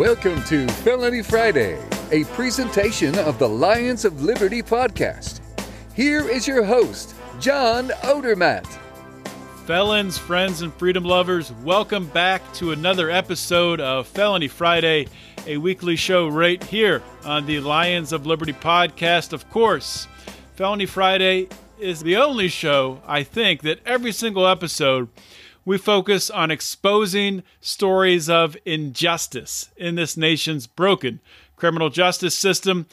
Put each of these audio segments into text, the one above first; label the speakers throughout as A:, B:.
A: Welcome to Felony Friday, a presentation of the Lions of Liberty podcast. Here is your host, John Odermatt.
B: Felons, friends, and freedom lovers, welcome back to another episode of Felony Friday, a weekly show right here on the Lions of Liberty podcast. Of course, Felony Friday is the only show, I think, that every single episode we focus on exposing stories of injustice in this nation's broken criminal justice system.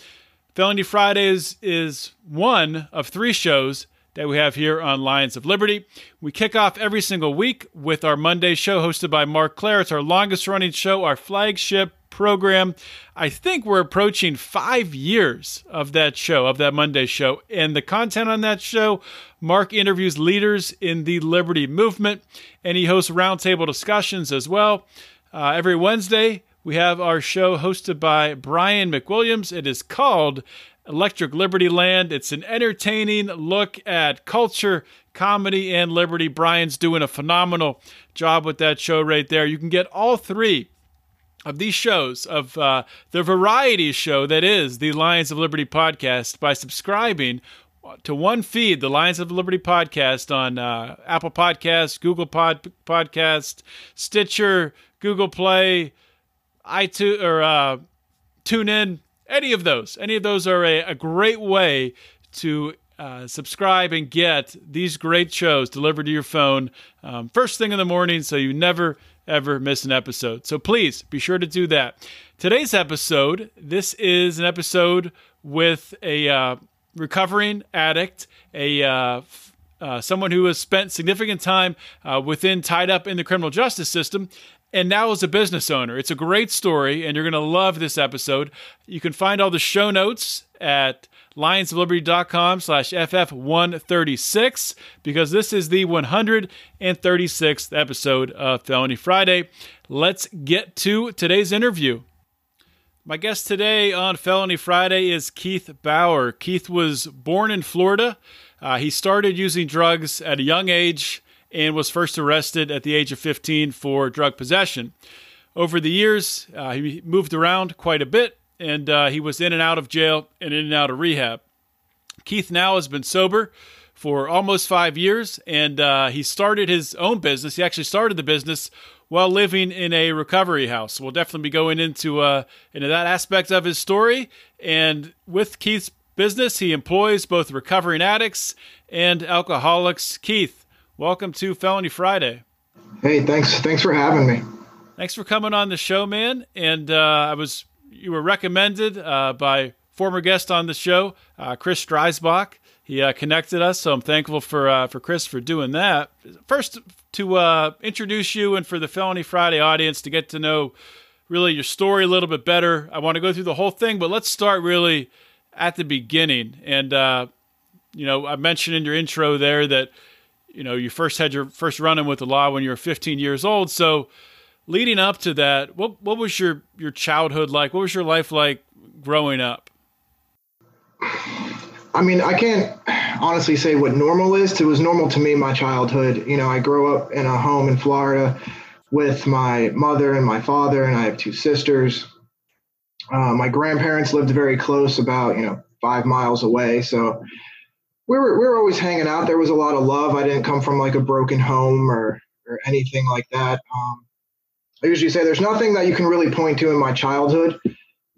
B: Felony Fridays is one of three shows that we have here on Lions of Liberty. We kick off every single week with our Monday show hosted by Marc Clair. It's our longest running show, our flagship program. I think we're approaching five years of that show, of that Monday show. And the content on that show, Marc interviews leaders in the liberty movement, and he hosts roundtable discussions as well. Uh, every Wednesday, we have our show hosted by Brian McWilliams. It is called Electric Liberty Land. It's an entertaining look at culture, comedy, and liberty. Brian's doing a phenomenal job with that show right there. You can get all three of these shows of uh, the variety show that is the Lions of Liberty podcast by subscribing to one feed, the Lions of Liberty podcast on uh, Apple Podcasts, Google Pod Podcast, Stitcher, Google Play, iTunes, or uh, TuneIn. Any of those, any of those are a, a great way to uh, subscribe and get these great shows delivered to your phone um, first thing in the morning, so you never ever miss an episode. So please be sure to do that. Today's episode, this is an episode with a uh, recovering addict, a uh, uh, someone who has spent significant time uh, within tied up in the criminal justice system and now is a business owner. It's a great story, and you're going to love this episode. You can find all the show notes at lionsofliberty.com slash ff136 because this is the 136th episode of Felony Friday. Let's get to today's interview. My guest today on Felony Friday is Keith Bauer. Keith was born in Florida. Uh, he started using drugs at a young age and was first arrested at the age of 15 for drug possession. Over the years, uh, he moved around quite a bit and uh, he was in and out of jail and in and out of rehab. Keith now has been sober for almost five years and uh, he started his own business. He actually started the business while living in a recovery house. We'll definitely be going into uh, into that aspect of his story. And with Keith's business, he employs both recovering addicts and alcoholics. Keith, welcome to Felony Friday.
C: Hey, thanks. Thanks for having me.
B: Thanks for coming on the show, man. And uh, I was you were recommended uh, by former guest on the show, uh, Chris Dreisbach. He uh, connected us, so I'm thankful for uh, for Chris for doing that. First, to uh, introduce you and for the Felony Friday audience to get to know really your story a little bit better. I want to go through the whole thing, but let's start really at the beginning. And uh, you know, I mentioned in your intro there that you know you first had your first run in with the law when you were 15 years old. So leading up to that, what what was your your childhood like? What was your life like growing up?
C: I mean, I can't honestly say what normal is. It was normal to me my childhood. You know, I grew up in a home in Florida with my mother and my father, and I have two sisters. Uh, my grandparents lived very close, about you know five miles away. So we were we were always hanging out. There was a lot of love. I didn't come from like a broken home or or anything like that. Um, I usually say there's nothing that you can really point to in my childhood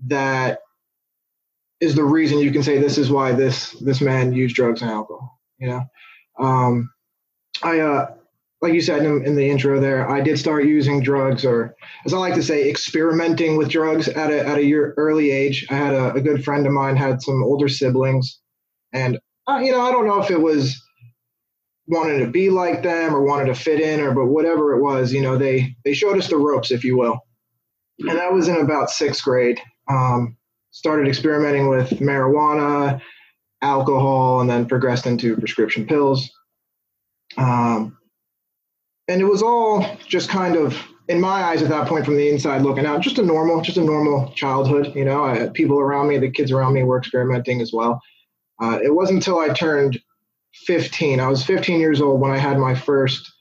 C: that is the reason you can say this is why this this man used drugs and alcohol. You know, um, I uh, like you said in, in, the intro there, I did start using drugs, or as I like to say, experimenting with drugs at a at a year, early age. I had a, a good friend of mine had some older siblings, and uh, you know, I don't know if it was wanted to be like them or wanted to fit in or but whatever it was, you know, they they showed us the ropes, if you will. And that was in about sixth grade. Um, started experimenting with marijuana, alcohol, and then progressed into prescription pills. Um, and it was all just kind of, in my eyes at that point, from the inside looking out, just a normal, just a normal childhood. You know, I, people around me, the kids around me were experimenting as well. Uh, it wasn't until I turned 15. I was 15 years old when I had my first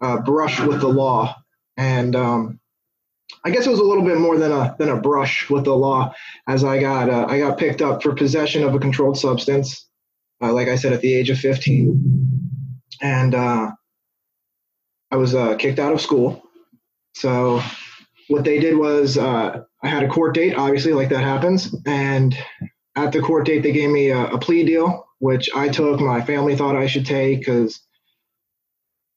C: uh, brush with the law, and um, I guess it was a little bit more than a than a brush with the law, as I got uh, I got picked up for possession of a controlled substance, uh, like I said, at the age of 15, and uh, I was uh, kicked out of school. So what they did was uh, I had a court date, obviously, like that happens, and at the court date they gave me a, a plea deal, which I took. My family thought I should take because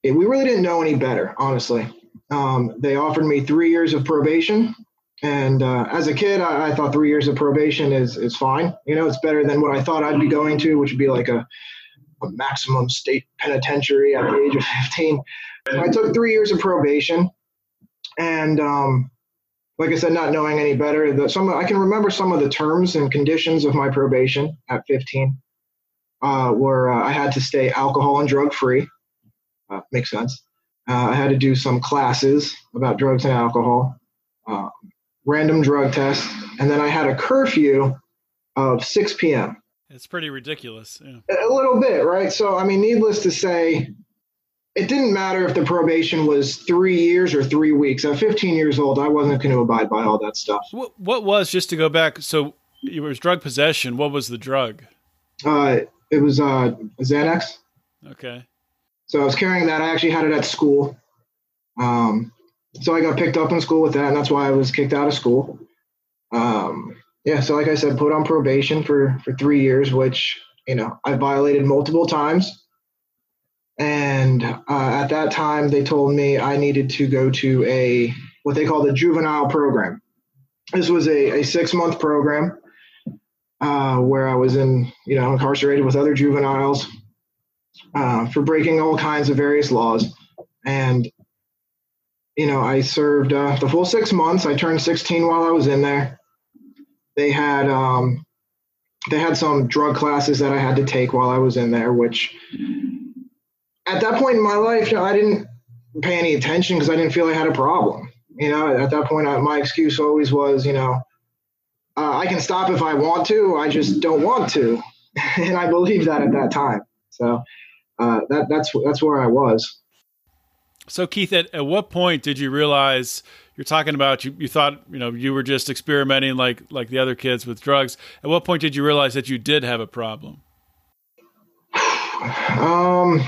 C: we really didn't know any better, honestly. Um, they offered me three years of probation. And uh, as a kid, I, I, thought three years of probation is, is fine. You know, it's better than what I thought I'd be going to, which would be like a, a maximum state penitentiary at the age of 15. I took three years of probation. And um, like I said, not knowing any better, the, some I can remember some of the terms and conditions of my probation at 15 uh, were uh, I had to stay alcohol and drug free. Uh, makes sense. Uh, I had to do some classes about drugs and alcohol, uh, random drug tests, and then I had a curfew of 6 p.m.
B: It's pretty ridiculous. Yeah.
C: A little bit, right? So, I mean, needless to say, it didn't matter if the probation was three years or three weeks. At 15 years old, I wasn't going to abide by all that stuff.
B: What, what was, just to go back, so it was drug possession. What was the drug?
C: Uh, it was uh, Xanax.
B: Okay.
C: So I was carrying that. I actually had it at school. Um, so I got picked up in school with that, and that's why I was kicked out of school. Um, yeah, so like I said, put on probation for for three years, which you know I violated multiple times. And uh, at that time, they told me I needed to go to a what they call the juvenile program. This was a, a six month program uh, where I was in, you know, incarcerated with other juveniles uh, for breaking all kinds of various laws. And, you know, I served uh, the full six months. I turned 16 while I was in there. They had um, they had some drug classes that I had to take while I was in there, which at that point in my life, you know, I didn't pay any attention because I didn't feel I had a problem. You know, at that point, I, my excuse always was, you know, uh, I can stop if I want to. I just don't want to, and I believed that at that time. So uh, that that's that's where I was.
B: So Keith, at, at what point did you realize you're talking about you, you thought you know you were just experimenting like like the other kids with drugs? At what point did you realize that you did have a problem?
C: Um,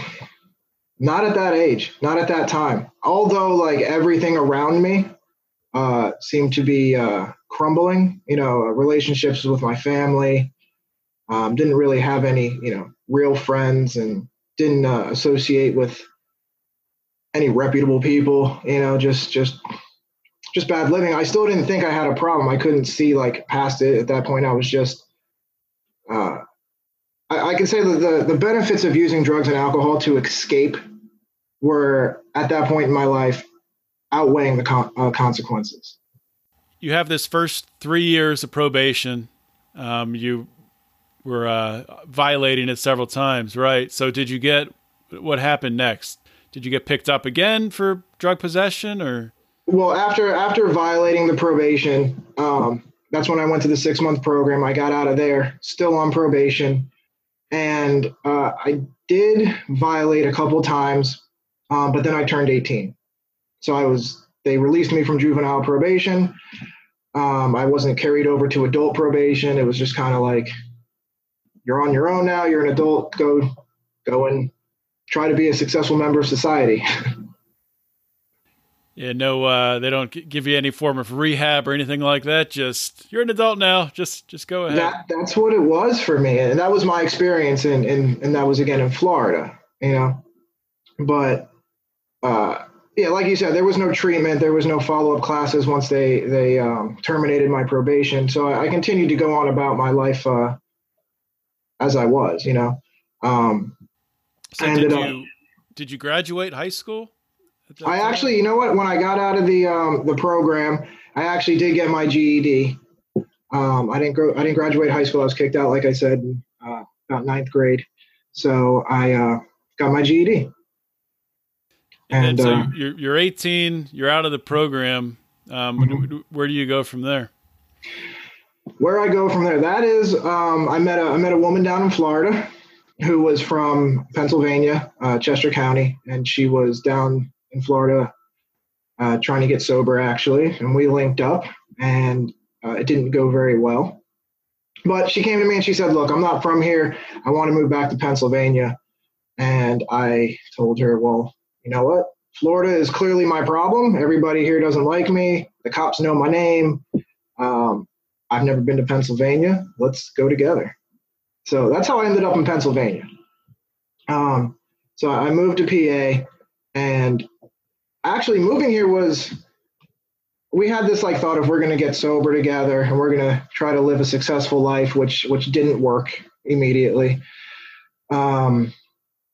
C: not at that age, not at that time. Although like everything around me uh, seemed to be uh, crumbling. You know, relationships with my family. Um, didn't really have any you know real friends and didn't uh, associate with any reputable people. You know, just just just bad living. I still didn't think I had a problem. I couldn't see like past it at that point. I was just. Uh, I, I can say that the, the benefits of using drugs and alcohol to escape were at that point in my life outweighing the con- uh, consequences.
B: You have this first three years of probation. Um, you were uh, violating it several times, right? So did you get what happened next? Did you get picked up again for drug possession or?
C: Well, after after violating the probation, um, that's when I went to the six month program. I got out of there, still on probation, and uh, I did violate a couple times, um, but then I turned 18, so I was they released me from juvenile probation. Um, I wasn't carried over to adult probation. It was just kind of like you're on your own now. You're an adult. Go, go and try to be a successful member of society.
B: yeah, no, uh, they don't give you any form of rehab or anything like that. Just you're an adult now. Just, just go ahead.
C: That, that's what it was for me, and that was my experience, and and and that was again in Florida. You know, but uh, yeah, like you said, there was no treatment, there was no follow up classes once they they um, terminated my probation. So I, I, continued to go on about my life uh, as I was, you know. Um,
B: so did you up, did you graduate high school?
C: I actually, you know what? When I got out of the um, the program, I actually did get my GED. Um, I didn't go. I didn't graduate high school. I was kicked out, like I said, uh, about ninth grade. So I uh, got my GED.
B: And, and so uh, you're you're 18. You're out of the program. Um, mm-hmm. Where do you go from there?
C: Where I go from there? That is, um, I met a I met a woman down in Florida who was from Pennsylvania, uh, Chester County, and she was down in Florida uh, trying to get sober actually, and we linked up, and uh, it didn't go very well. But she came to me and she said, "Look, I'm not from here. I want to move back to Pennsylvania." And I told her, "Well, you know what? Florida is clearly my problem. Everybody here doesn't like me. The cops know my name. Um, I've never been to Pennsylvania. Let's go together." So that's how I ended up in Pennsylvania. Um, so I moved to PA, and actually moving here was we had this like thought of we're going to get sober together and we're going to try to live a successful life, which which didn't work immediately. Um,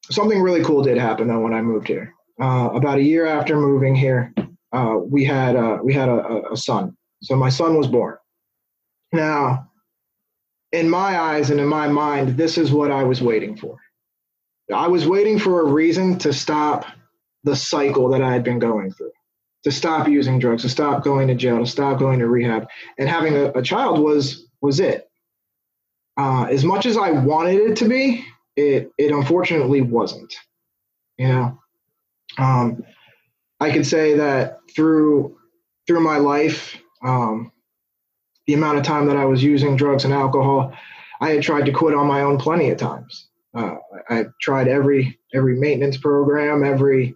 C: something really cool did happen though when I moved here. Uh, about a year after moving here, uh, we had uh, we had a, a son. So my son was born. Now in my eyes and in my mind, this is what I was waiting for. I was waiting for a reason to stop the cycle that I had been going through, to stop using drugs, to stop going to jail, to stop going to rehab. And having a, a child was was it. Uh, as much as I wanted it to be, it it unfortunately wasn't. You know, um, I could say that through through my life, um, the amount of time that I was using drugs and alcohol, I had tried to quit on my own plenty of times. Uh, I tried every every maintenance program, every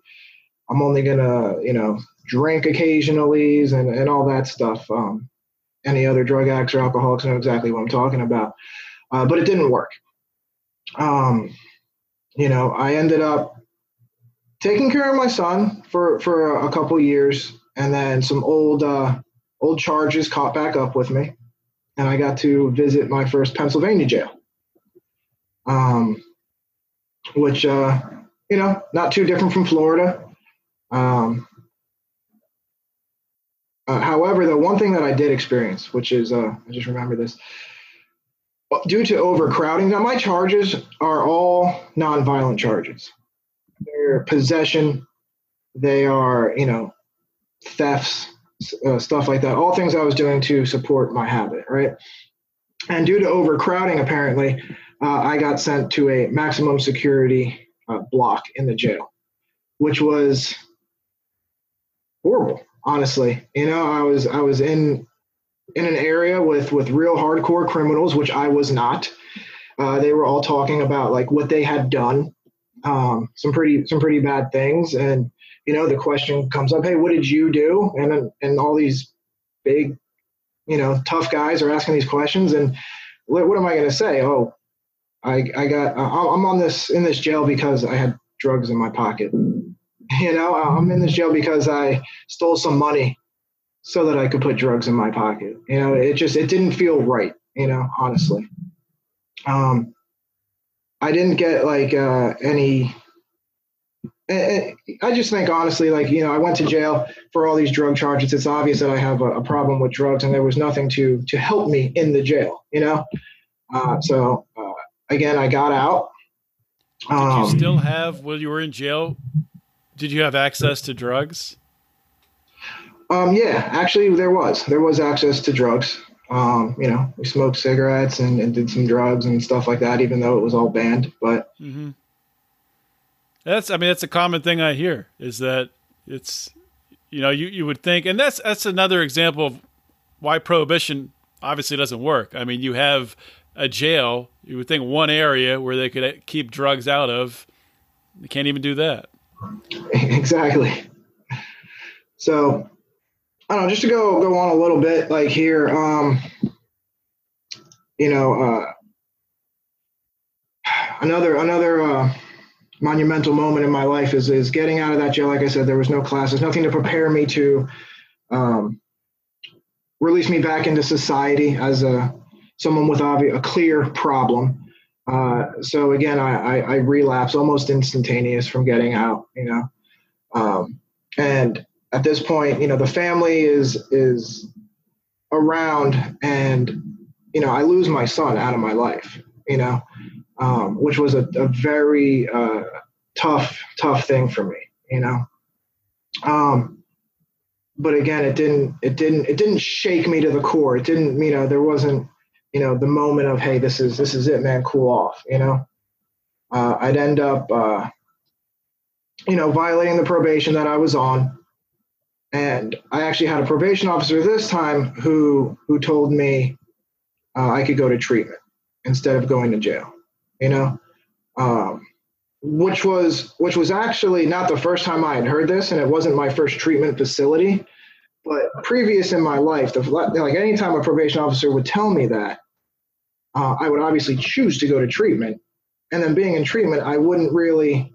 C: I'm only gonna you know drink occasionally and and all that stuff. Um, any other drug addicts or alcoholics know exactly what I'm talking about, uh, but it didn't work. Um, you know, I ended up taking care of my son for for a couple years, and then some old uh, old charges caught back up with me, and I got to visit my first Pennsylvania jail. Um, which uh, you know, not too different from Florida. Um, uh, however, the one thing that I did experience, which is uh, I just remember this, due to overcrowding. Now my charges are all nonviolent charges. They're possession. They are you know thefts, uh, stuff like that. All things I was doing to support my habit, right? And due to overcrowding, apparently, uh, I got sent to a maximum security uh, block in the jail, which was horrible. Honestly, you know, I was I was in in an area with with real hardcore criminals, which I was not. Uh, they were all talking about like what they had done, um, some pretty some pretty bad things, and you know, the question comes up, hey, what did you do? And then and all these big, you know, tough guys are asking these questions, and what, what am I going to say? Oh, I I got I'm on this in this jail because I had drugs in my pocket. You know, I'm in this jail because I stole some money so that I could put drugs in my pocket. You know, it just it didn't feel right. You know, honestly. Um, I didn't get like uh, any I just think honestly, like you know, I went to jail for all these drug charges. It's obvious that I have a, a problem with drugs, and there was nothing to to help me in the jail. You know, uh, so again, I got out.
B: Um, did you still have while you were in jail? Did you have access to drugs?
C: Um, yeah, actually, there was there was access to drugs. Um, you know, we smoked cigarettes and, and, did some drugs and stuff like that, even though it was all banned. But mm-hmm.
B: That's I mean that's a common thing I hear is that it's you know you, you would think and that's that's another example of why prohibition obviously doesn't work. I mean you have a jail you would think one area where they could keep drugs out of they can't even do that.
C: Exactly. So I don't know just to go go on a little bit like here um you know uh another another uh monumental moment in my life is is getting out of that jail. Like I said, there was no classes, nothing to prepare me to um, release me back into society as a someone with a clear problem. Uh, so again, I, I, I relapse almost instantaneous from getting out. You know, um, and at this point, you know, the family is is around and you know, I lose my son out of my life, you know, um, which was a, a very uh, tough, tough thing for me, you know. Um, but again, it didn't, it didn't, it didn't shake me to the core. It didn't, you know, there wasn't, you know, the moment of, hey, this is, this is it, man, cool off, you know. Uh, I'd end up, uh, you know, violating the probation that I was on. And I actually had a probation officer this time who who told me uh, I could go to treatment instead of going to jail. You know, um, which was which was actually not the first time I had heard this, and it wasn't my first treatment facility. But previous in my life, the, like anytime a probation officer would tell me that, uh, I would obviously choose to go to treatment. And then being in treatment, I wouldn't really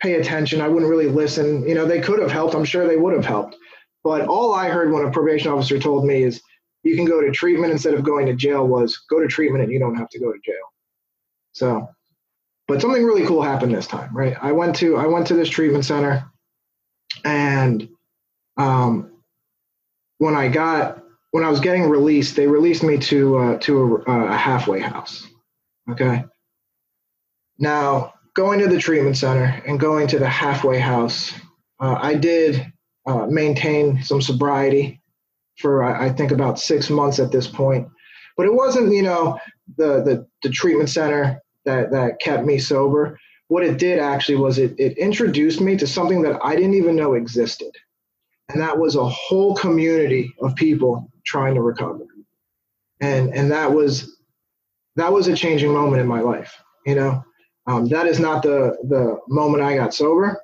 C: pay attention. I wouldn't really listen. You know, they could have helped. I'm sure they would have helped. But all I heard when a probation officer told me is you can go to treatment instead of going to jail was go to treatment and you don't have to go to jail. So, but something really cool happened this time, right? I went to I went to this treatment center, and um, when I got when I was getting released, they released me to uh, to a, a halfway house. Okay. Now going to the treatment center and going to the halfway house, uh, I did uh, maintain some sobriety for I, I think about six months at this point. But it wasn't, you know, the the, the treatment center that that kept me sober. What it did actually was it it introduced me to something that I didn't even know existed, and that was a whole community of people trying to recover, and and that was that was a changing moment in my life. You know, um, that is not the the moment I got sober,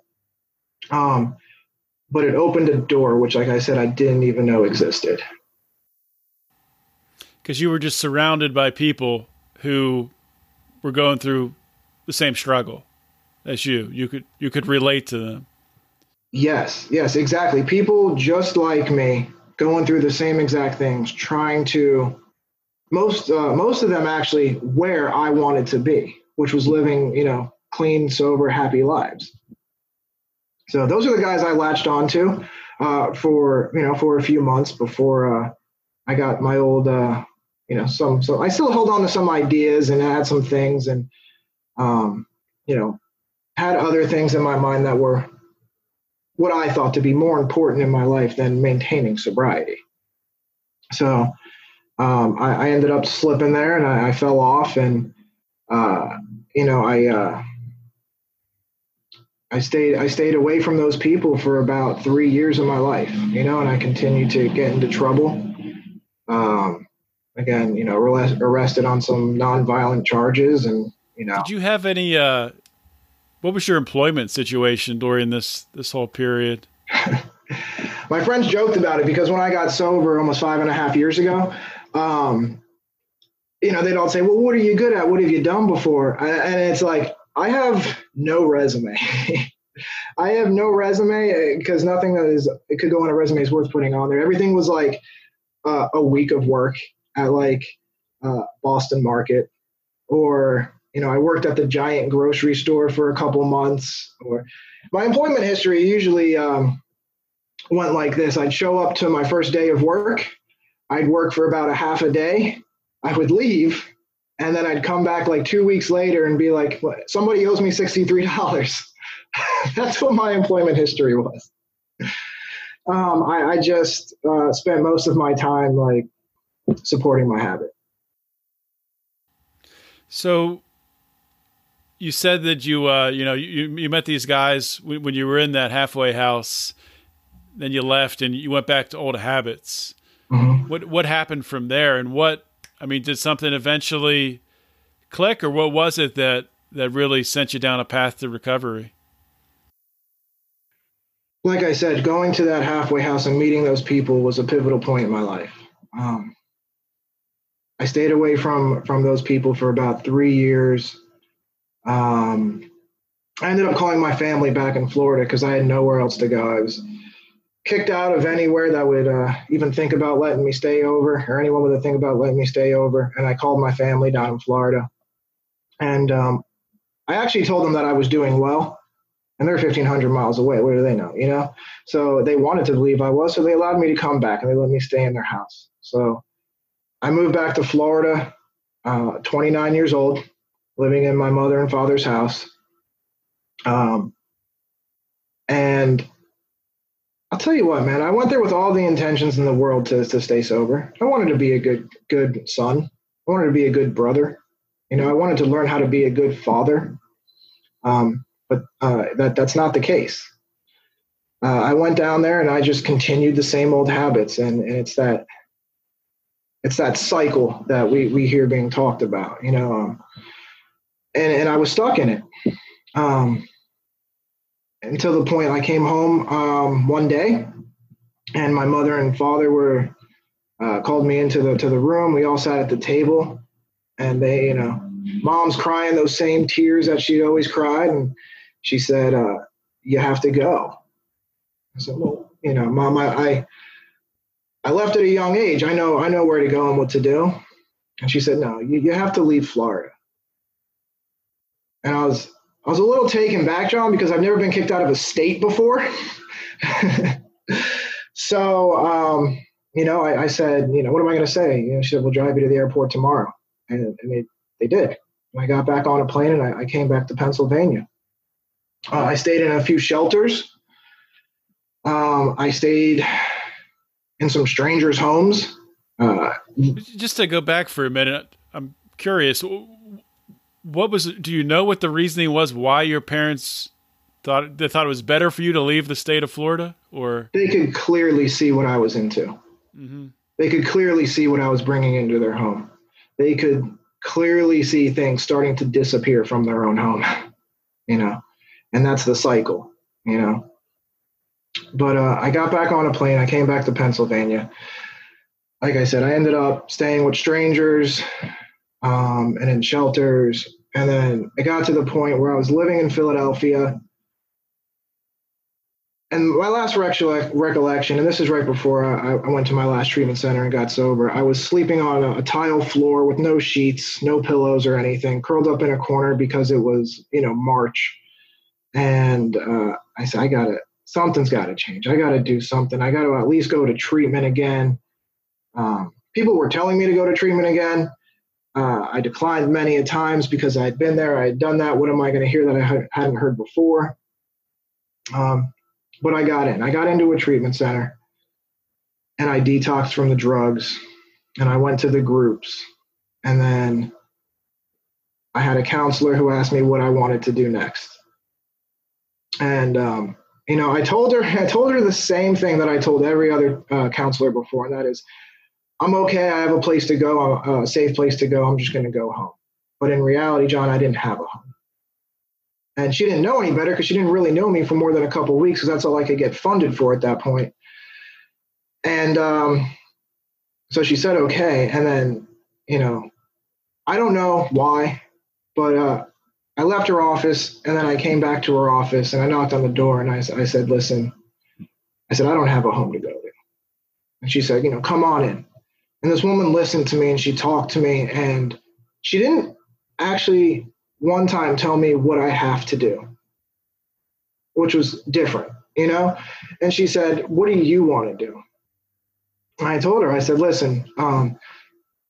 C: um, but it opened a door which, like I said, I didn't even know existed.
B: Because you were just surrounded by people who were going through the same struggle as you. You could you could relate to them.
C: Yes, yes, exactly. People just like me going through the same exact things, trying to most uh, most of them actually where I wanted to be which was living, you know, clean, sober, happy lives. So those are the guys I latched onto uh, for you know for a few months before uh, I got my old uh, you know some so I still hold on to some ideas and had some things and um, you know had other things in my mind that were what I thought to be more important in my life than maintaining sobriety. So um, I, I, ended up slipping there and I, I fell off and uh, you know, I uh, I stayed I stayed away from those people for about three years of my life, you know, and I continued to get into trouble. Um, again, you know, arrested on some nonviolent charges, and you know.
B: Did you have any? Uh, what was your employment situation during this this whole period?
C: my friends joked about it because when I got sober almost five and a half years ago, um, you know, they'd all say, well, what are you good at? What have you done before? And it's like, I have no resume. I have no resume because uh, nothing that is, it could go on a resume is worth putting on there. Everything was like uh, a week of work at like uh, Boston Market or, you know, I worked at the giant grocery store for a couple months or my employment history usually um, went like this. I'd show up to my first day of work. I'd work for about a half a day I would leave and then I'd come back like two weeks later and be like, somebody owes me $63. That's what my employment history was. Um, I, I, just uh, spent most of my time like supporting my habit.
B: So you said that you, uh, you know, you, you met these guys when you were in that halfway house, then you left and you went back to old habits. Mm-hmm. What, what happened from there and what, I mean, did something eventually click, or what was it that that really sent you down a path to recovery?
C: Like I said, going to that halfway house and meeting those people was a pivotal point in my life. Um, I stayed away from from those people for about three years. Um, I ended up calling my family back in Florida because I had nowhere else to go. I was kicked out of anywhere that would uh, even think about letting me stay over, or anyone would think about letting me stay over. And I called my family down in Florida, and um, I actually told them that I was doing well, and they're 1,500 miles away. What do they know, you know? So they wanted to believe I was, so they allowed me to come back, and they let me stay in their house. So I moved back to Florida, uh, 29 years old, living in my mother and father's house. Um, and I'll tell you what, man, I went there with all the intentions in the world to, to stay sober. I wanted to be a good, good son. I wanted to be a good brother. You know, I wanted to learn how to be a good father. Um, but uh, that that's not the case. Uh, I went down there and I just continued the same old habits, and, and it's that it's that cycle that we we hear being talked about, you know. Um, and and I was stuck in it um, until the point I came home um, one day, and my mother and father were uh, called me into the to the room. We all sat at the table, and they, you know, mom's crying those same tears that she'd always cried, and she said, uh, "You have to go." I said, "Well, you know, mom, I, I I left at a young age. I know I know where to go and what to do." And she said, "No, you, you have to leave Florida." And I was I was a little taken back, John, because I've never been kicked out of a state before. so, um, you know, I, I, said, you know, what am I going to say? You know, she said, we'll drive you to the airport tomorrow. And, and they, they did. I got back on a plane and I, I came back to Pennsylvania. Uh, I stayed in a few shelters. Um, I stayed in some strangers' homes. Uh,
B: Just to go back for a minute, I'm curious. What was? Do you know what the reasoning was? Why your parents thought they thought it was better for you to leave the state of Florida, or
C: they could clearly see what I was into. Mm-hmm. They could clearly see what I was bringing into their home. They could clearly see things starting to disappear from their own home. You know, and that's the cycle, you know. But uh, I got back on a plane. I came back to Pennsylvania. Like I said, I ended up staying with strangers um, and in shelters. And then it got to the point where I was living in Philadelphia. And my last recollection, and this is right before I, I, went to my last treatment center and got sober, I was sleeping on a, a tile floor with no sheets, no pillows or anything, curled up in a corner because it was, you know, March and uh, I said, I gotta, something's gotta change. I gotta do something. I gotta at least go to treatment again. Um, people were telling me to go to treatment again. Uh, I declined many a times because I had been there. I had done that. What am I going to hear that I hadn't heard before? Um, but I got in. I got into a treatment center and I detoxed from the drugs and I went to the groups. And then I had a counselor who asked me what I wanted to do next and um, you know, I told her I told her the same thing that I told every other uh, counselor before, and that is, I'm okay. I have a place to go, a safe place to go. I'm just going to go home. But in reality, John, I didn't have a home. And she didn't know any better because she didn't really know me for more than a couple weeks because that's all I could get funded for at that point. And um, so she said, okay. And then, you know, I don't know why, but uh, I left her office and then I came back to her office and I knocked on the door and I, I said, listen, I said, I don't have a home to go to. And she said, you know, come on in. And this woman listened to me and she talked to me and she didn't actually one time tell me what I have to do, which was different, you know? And she said, what do you want to do? And I told her, I said, listen, um,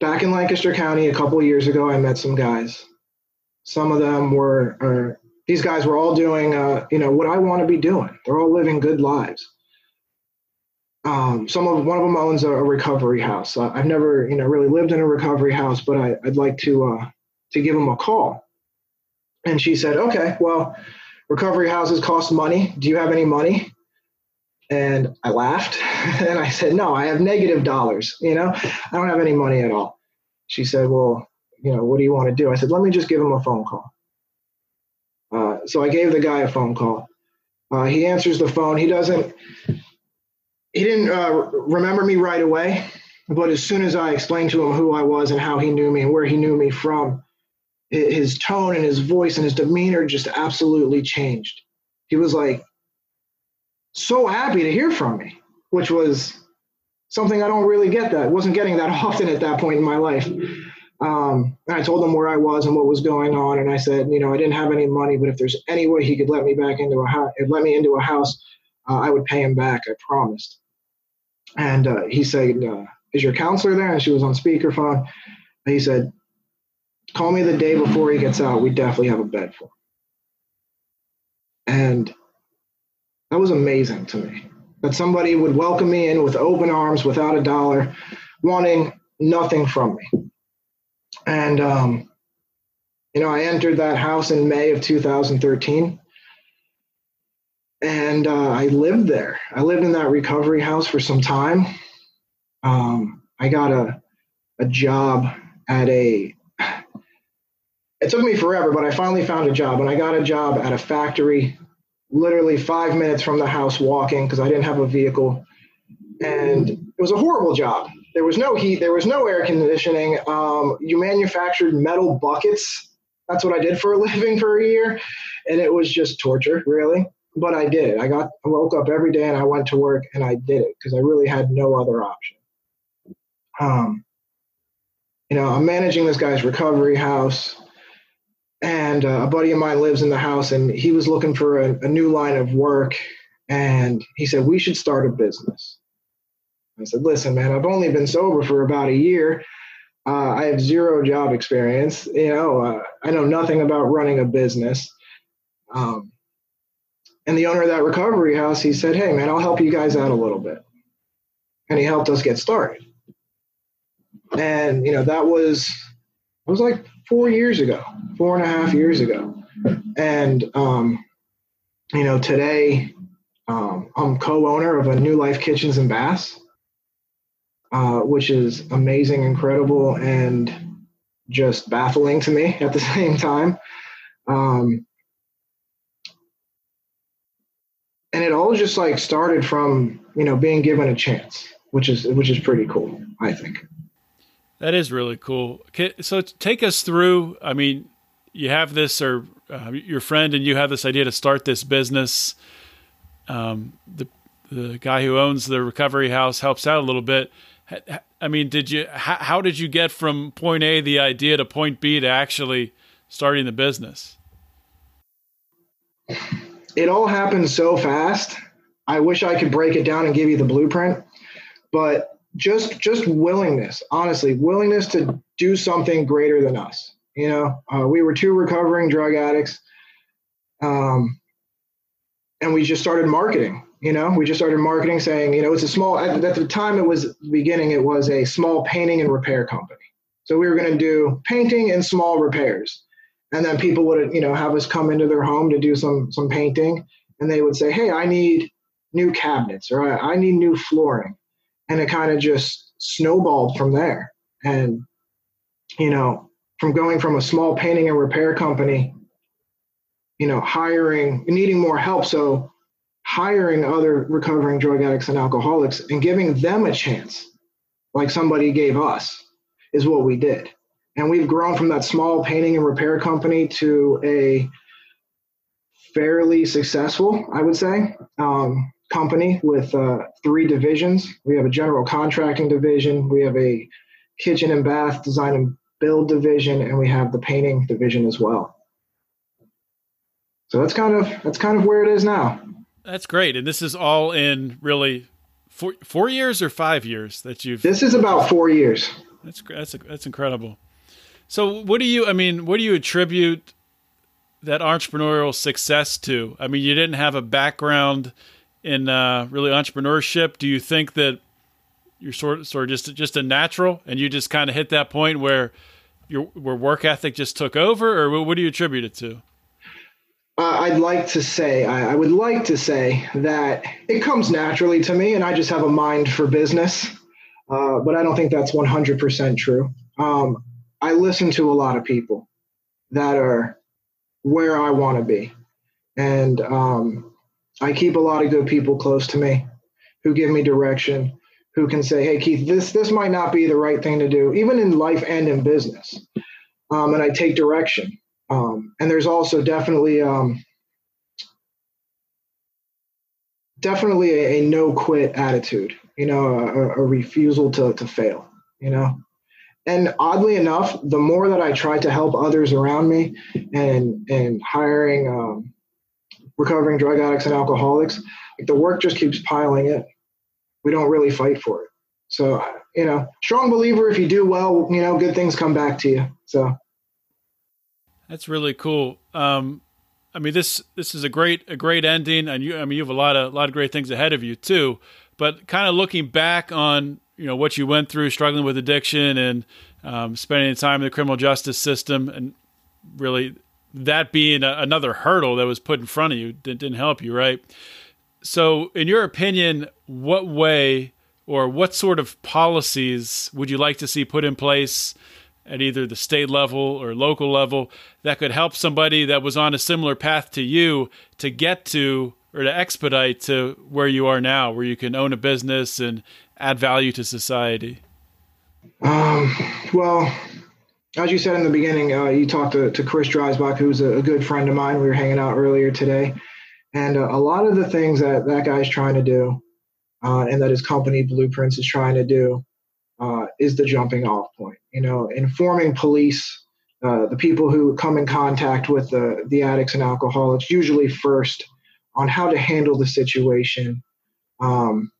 C: back in Lancaster County a couple of years ago, I met some guys some of them were, or these guys were all doing, uh, you know, what I want to be doing. They're all living good lives. Um, some of one of them owns a, a recovery house. Uh, I've never, you know, really lived in a recovery house, but I, would like to uh, to give them a call. And she said, "Okay, well, recovery houses cost money. Do you have any money?" And I laughed and I said, "No, I have negative dollars. You know, I don't have any money at all." She said, "Well, you know, what do you want to do? I said, let me just give him a phone call. Uh, so I gave the guy a phone call. Uh, he answers the phone. He doesn't, he didn't uh, remember me right away, but as soon as I explained to him who I was and how he knew me and where he knew me from, his tone and his voice and his demeanor just absolutely changed. He was like so happy to hear from me, which was something I don't really get that. wasn't getting that often at that point in my life. Um, and I told him where I was and what was going on, and I said, you know, I didn't have any money, but if there's any way he could let me back into a house, let me into a house, uh, I would pay him back. I promised. And uh, he said, uh, is your counselor there? And she was on speakerphone. And he said, call me the day before he gets out. We definitely have a bed for him. And that was amazing to me that somebody would welcome me in with open arms without a dollar, wanting nothing from me. And, um, you know, I entered that house in May of 2013 and uh, I lived there. I lived in that recovery house for some time. Um, I got a a job at a. It took me forever, but I finally found a job, and I got a job at a factory, literally five minutes from the house walking because I didn't have a vehicle, and it was a horrible job. There was no heat, there was no air conditioning. Um, you manufactured metal buckets. That's what I did for a living for a year, and it was just torture, really but I did. I got I woke up every day and I went to work and I did it because I really had no other option. Um, you know, I'm managing this guy's recovery house, and uh, a buddy of mine lives in the house, and he was looking for a, a new line of work, and he said we should start a business. I said, listen, man, I've only been sober for about a year. Uh, I have zero job experience. You know, uh, I know nothing about running a business. Um, and the owner of that recovery house, he said, Hey, man, I'll help you guys out a little bit. And he helped us get started. And, you know, that was, it was like four years ago, four and a half years ago. And, um, you know, today um, I'm co owner of a New Life Kitchens and Baths, uh, which is amazing, incredible, and just baffling to me at the same time. Um, and it all just like started from you know being given a chance which is which is pretty cool i think.
B: That is really cool. So take us through i mean you have this or uh, your friend and you have this idea to start this business. Um, the the guy who owns the recovery house helps out a little bit. I mean did you how, how did you get from point a the idea to point b to actually starting the business
C: it all happened so fast. I wish I could break it down and give you the blueprint, but just just willingness, honestly, willingness to do something greater than us. You know, uh, we were two recovering drug addicts, um, and we just started marketing. You know, we just started marketing, saying, you know, it's a small. At, at the time, it was beginning. It was a small painting and repair company. So we were going to do painting and small repairs and then people would you know have us come into their home to do some some painting. And they would say hey i need new cabinets or i, need new flooring. And it kind of just snowballed from there. And you know from going from a small painting and repair company you know hiring needing more help so hiring other recovering drug addicts and alcoholics and giving them a chance like somebody gave us is what we did and we've grown from that small painting and repair company to a fairly successful, I would say, um, company with uh, three divisions. We have a general contracting division, we have a kitchen and bath design and build division, and we have the painting division as well. So that's kind of that's kind of where it is now.
B: That's great, and this is all in really four four years or five years that you've.
C: This is about four years.
B: That's that's that's incredible. So, what do you? I mean, what do you attribute that entrepreneurial success to? I mean, you didn't have a background in uh, really entrepreneurship. Do you think that you're sort of, sort of just just a natural, and you just kind of hit that point where your where work ethic just took over, or what do you attribute it to?
C: Uh, I'd like to say, I, I, would like to say that it comes naturally to me, and I just have a mind for business. Uh, but I don't think that's 100% true. Um, I listen to a lot of people that are where I want to be. And um, I keep a lot of good people close to me who give me direction, who can say, "Hey, Keith, this this might not be the right thing to do, even in life and in business." Um, and I take direction. Um, and there's also definitely um, definitely a, a, no quit attitude. You know, a, a refusal to to fail. You know, and oddly enough, the more that I try to help others around me and and hiring um, recovering drug addicts and alcoholics, like the work just keeps piling in. We don't really fight for it. So you know, strong believer. If you do well, you know, good things come back to you. So
B: that's really cool. Um, I mean this this is a great a great ending, and you I mean you have a lot of a lot of great things ahead of you too. But kind of looking back on you know what you went through, struggling with addiction, and um, spending time in the criminal justice system, and really that being a, another hurdle that was put in front of you that didn't help you, right? So, in your opinion, what way or what sort of policies would you like to see put in place at either the state level or local level that could help somebody that was on a similar path to you to get to or to expedite to where you are now, where you can own a business and add value to society?
C: Um, well, as you said in the beginning, uh, you talked to, to Chris Dreisbach, who's a, a, good friend of mine. We were hanging out earlier today. And uh, a lot of the things that that guy's trying to do uh, and that his company Blueprints is trying to do uh, is the jumping off point. You know, informing police, uh, the people who come in contact with the, the addicts and alcoholics, usually first on how to handle the situation um,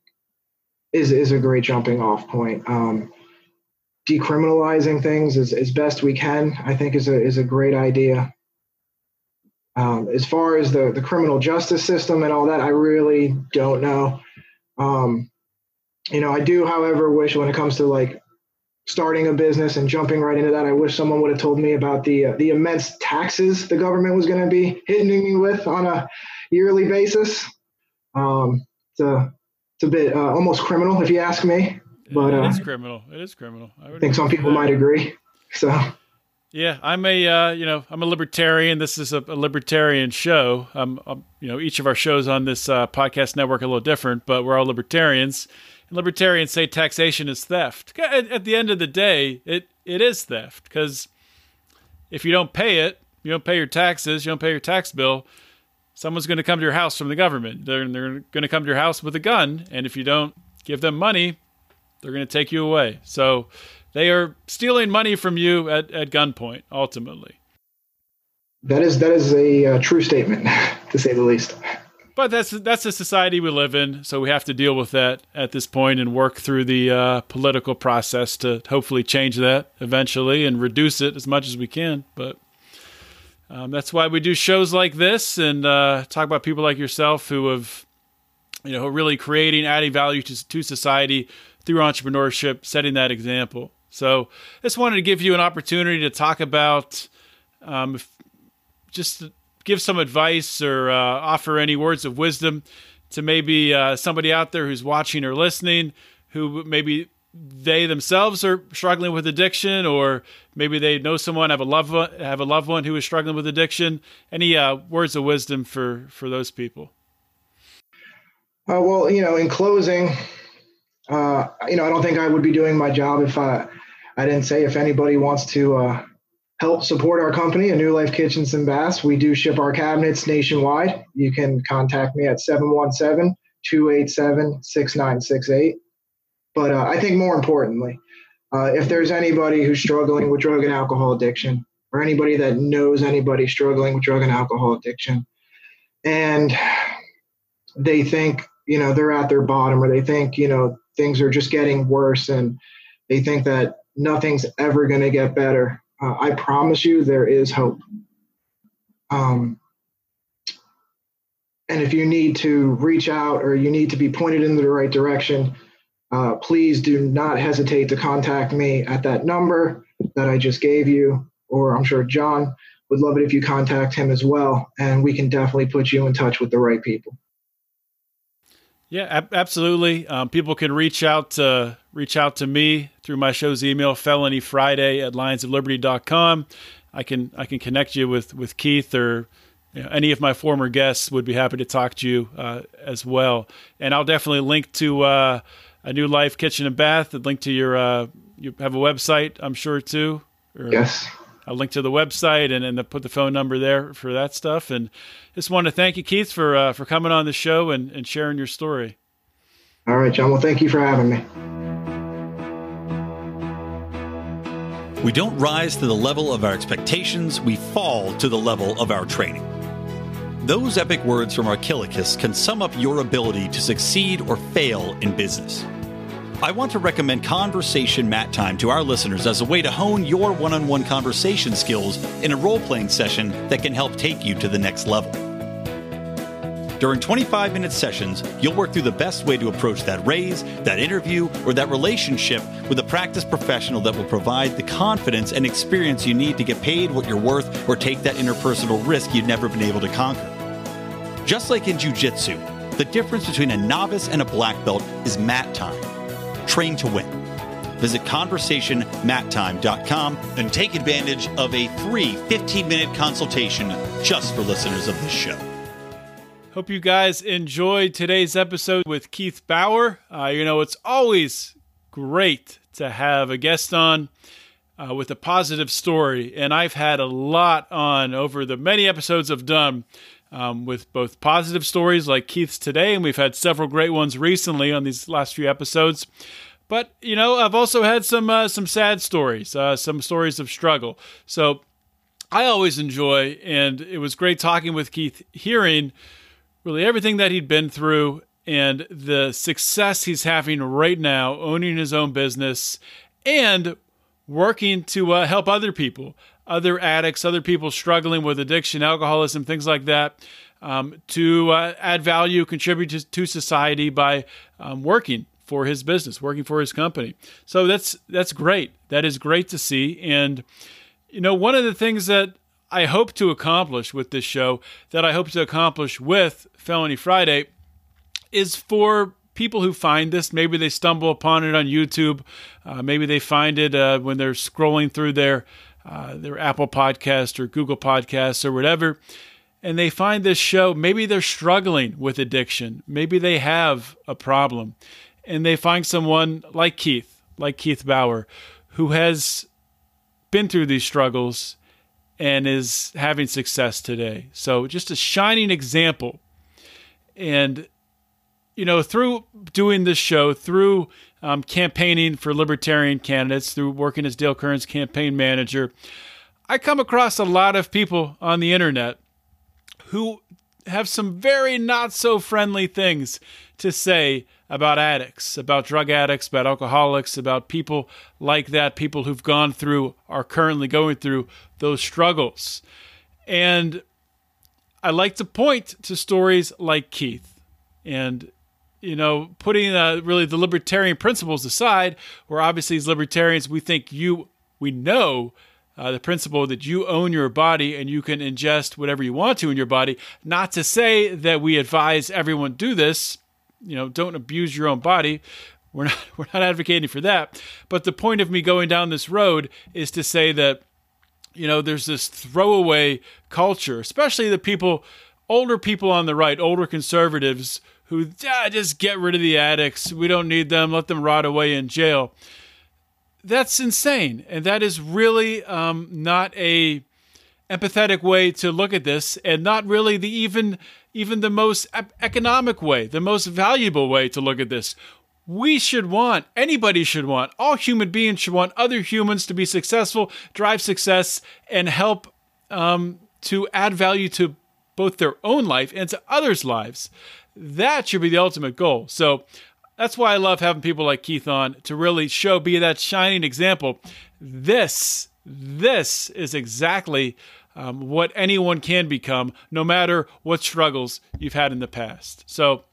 C: is, is a great jumping off point. Um, decriminalizing things as, as best we can, I think, is a, is a great idea. Um, as far as the, the criminal justice system and all that, I really don't know. Um, you know, I do, however, wish when it comes to like starting a business and jumping right into that, I wish someone would have told me about the uh, the immense taxes the government was going to be hitting me with on a yearly basis. Um, it's a it's a bit uh, almost criminal, if you ask me. But
B: uh,
C: it
B: is criminal. It is criminal.
C: I, think some people that. might agree. So.
B: Yeah, I'm a uh, you know I'm a libertarian. This is a, a libertarian show. Um, um, you know each of our shows on this uh, podcast network are a little different, but we're all libertarians. And libertarians say taxation is theft. At, at the end of the day, it it is theft because if you don't pay it, you don't pay your taxes, you don't pay your tax bill. Someone's going to come to your house from the government. They're they're going to come to your house with a gun, and if you don't give them money, they're going to take you away. So they are stealing money from you at, at gunpoint, ultimately.
C: That is that is a uh, true statement, to say the least.
B: But that's that's the society we live in, so we have to deal with that at this point and work through the uh, political process to hopefully change that eventually and reduce it as much as we can. But um, that's why we do shows like this and uh, talk about people like yourself who have, you know, really creating, adding value to, to society through entrepreneurship, setting that example. So just wanted to give you an opportunity to talk about, um, just give some advice or uh, offer any words of wisdom to maybe uh, somebody out there who's watching or listening who maybe they themselves are struggling with addiction or maybe they know someone have a loved one, have a loved one who is struggling with addiction any uh, words of wisdom for for those people
C: uh, well you know in closing uh, you know i don't think i would be doing my job if i I didn't say if anybody wants to uh, help support our company, A New Life Kitchens and Baths, we do ship our cabinets nationwide. You can contact me at 717 287 6968. But uh, I think more importantly, uh, if there's anybody who's struggling with drug and alcohol addiction, or anybody that knows anybody struggling with drug and alcohol addiction, and they think, you know, they're at their bottom, or they think, you know, things are just getting worse, and they think that nothing's ever going to get better. Uh, I promise you, there is hope. Um, and if you need to reach out or you need to be pointed in the right direction, uh, please do not hesitate to contact me at that number that I just gave you. Or I'm sure John would love it if you contact him as well, and we can definitely put you in touch with the right people.
B: Yeah, ab- absolutely. Um, people can reach out to reach out to me through my show's email, felony friday at lionsofliberty.com. I can I can connect you with with Keith or you know, any of my former guests would be happy to talk to you uh, as well. And I'll definitely link to uh, a new life kitchen and bath. And link to your uh, you have a website, I'm sure too.
C: Or, yes.
B: I'll link to the website and, and put the phone number there for that stuff. And just want to thank you, Keith, for uh, for coming on the show and, and sharing your story.
C: All right, John. Well, thank you for having me.
D: We don't rise to the level of our expectations, we fall to the level of our training. Those epic words from Archilochus can sum up your ability to succeed or fail in business. I want to recommend Conversation Mat Time to our listeners as a way to hone your one on one conversation skills in a role playing session that can help take you to the next level. During 25 minute sessions, you'll work through the best way to approach that raise, that interview, or that relationship with a practice professional that will provide the confidence and experience you need to get paid what you're worth or take that interpersonal risk you've never been able to conquer. Just like in Jiu Jitsu, the difference between a novice and a black belt is mat time. Train to win. Visit conversationmattime.com and take advantage of a free 15 minute consultation just for listeners of this show.
B: Hope you guys enjoyed today's episode with Keith Bauer. Uh, you know, it's always great to have a guest on uh, with a positive story, and I've had a lot on over the many episodes I've done um, with both positive stories like Keith's today, and we've had several great ones recently on these last few episodes. But you know, I've also had some uh, some sad stories, uh, some stories of struggle. So I always enjoy, and it was great talking with Keith, hearing really everything that he'd been through and the success he's having right now, owning his own business and working to uh, help other people, other addicts, other people struggling with addiction, alcoholism, things like that, um, to uh, add value, contribute to, to society by um, working for his business, working for his company. So that's that's great. That is great to see. And you know, one of the things that I hope to accomplish with this show, that I hope to accomplish with Felony Friday, is for people who find this. Maybe they stumble upon it on YouTube. Uh, maybe they find it uh, when they're scrolling through their uh, their Apple Podcast or Google Podcasts or whatever, and they find this show. Maybe they're struggling with addiction. Maybe they have a problem, and they find someone like Keith, like Keith Bauer, who has been through these struggles and is having success today. So just a shining example. And, you know, through doing this show, through um, campaigning for libertarian candidates, through working as Dale Kerns' campaign manager, I come across a lot of people on the internet who have some very not so friendly things to say about addicts, about drug addicts, about alcoholics, about people like that, people who've gone through, are currently going through those struggles. And I like to point to stories like Keith and you know, putting uh, really the libertarian principles aside, where obviously as libertarians we think you, we know uh, the principle that you own your body and you can ingest whatever you want to in your body. Not to say that we advise everyone do this, you know, don't abuse your own body. We're not we're not advocating for that. But the point of me going down this road is to say that you know, there's this throwaway culture, especially the people, older people on the right, older conservatives who ah, just get rid of the addicts. We don't need them. Let them rot away in jail. That's insane, and that is really um, not a empathetic way to look at this, and not really the even even the most economic way, the most valuable way to look at this we should want, anybody should want, all human beings should want other humans to be successful, drive success, and help um, to add value to both their own life and to others' lives. That should be the ultimate goal. So that's why I love having people like Keith on to really show, be that shining example. This, this is exactly um, what anyone can become, no matter what struggles you've had in the past. So,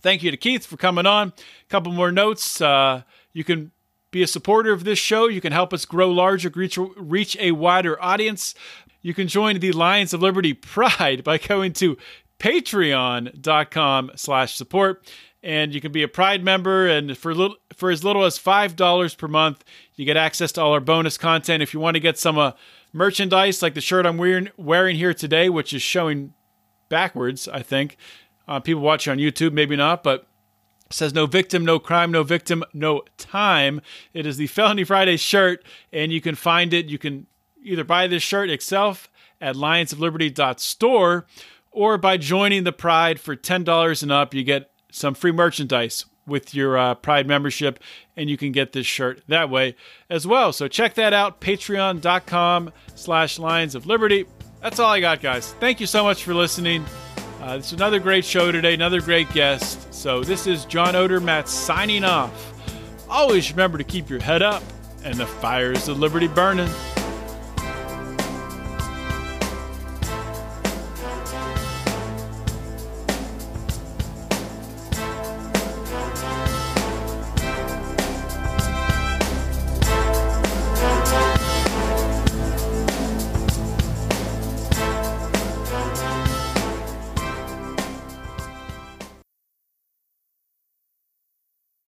B: thank you to Keith for coming on. A couple more notes. Uh, you can be a supporter of this show. You can help us grow larger, reach, reach a wider audience. You can join the Lions of Liberty Pride by going to patreon.com slash support. And you can be a Pride member, and for little, for as little as five dollars per month, you get access to all our bonus content. If you want to get some uh, merchandise, like the shirt I'm wearing wearing here today, which is showing backwards, I think, uh, people watching on YouTube, maybe not, but says no victim, no crime, no victim, no time. It is the Felony Friday shirt, and you can find it. You can either buy this shirt itself at lionsofliberty.store or by joining the Pride for $10 and up, you get some free merchandise with your uh, Pride membership, and you can get this shirt that way as well. So check that out, patreon.com slash Lions of Liberty. That's all I got, guys. Thank you so much for listening. Uh, it's another great show today, another great guest. So this is John Odermatt signing off Always remember to keep your head up and the fires of liberty burning.